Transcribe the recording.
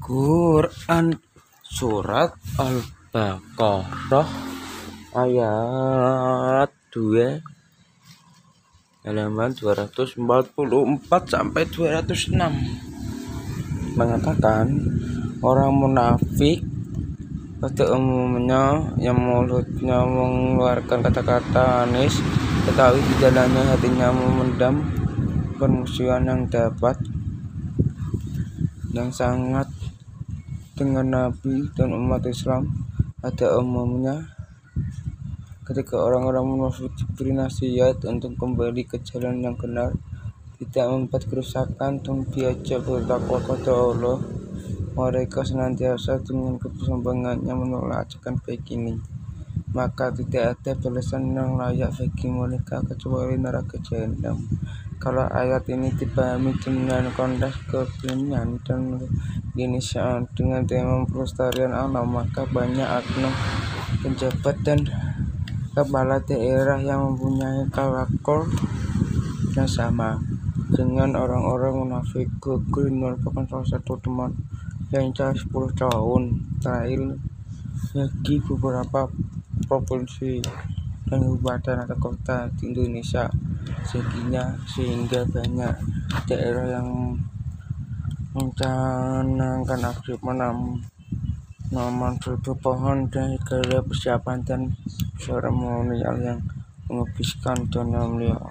Quran Surat Al-Baqarah ayat 2 halaman 244 sampai 206 mengatakan orang munafik pada umumnya yang mulutnya mengeluarkan kata-kata manis tetapi di dalamnya hatinya memendam permusuhan yang dapat yang sangat dengan Nabi dan umat Islam ada umumnya. Ketika orang-orang munafik diberi nasihat untuk kembali ke jalan yang benar tidak membuat kerusakan dan diajak bertakwa kepada Allah mereka senantiasa dengan kesombongannya menolak ajakan baik ini maka tidak ada balasan yang layak bagi mereka kecuali neraka jahanam kalau ayat ini dipahami dengan konteks kekinian dan Indonesia dengan tema pelestarian alam maka banyak oknum pejabat dan kepala daerah yang mempunyai karakter yang sama dengan orang-orang munafik. Google merupakan salah satu teman yang 10 tahun terakhir bagi beberapa provinsi dan kabupaten atau kota di Indonesia. Sehingga sehingga banyak daerah yang mencanangkan aksi menanam tanaman seribu pohon dan segala persiapan dan seremonial yang menghabiskan dana miliaran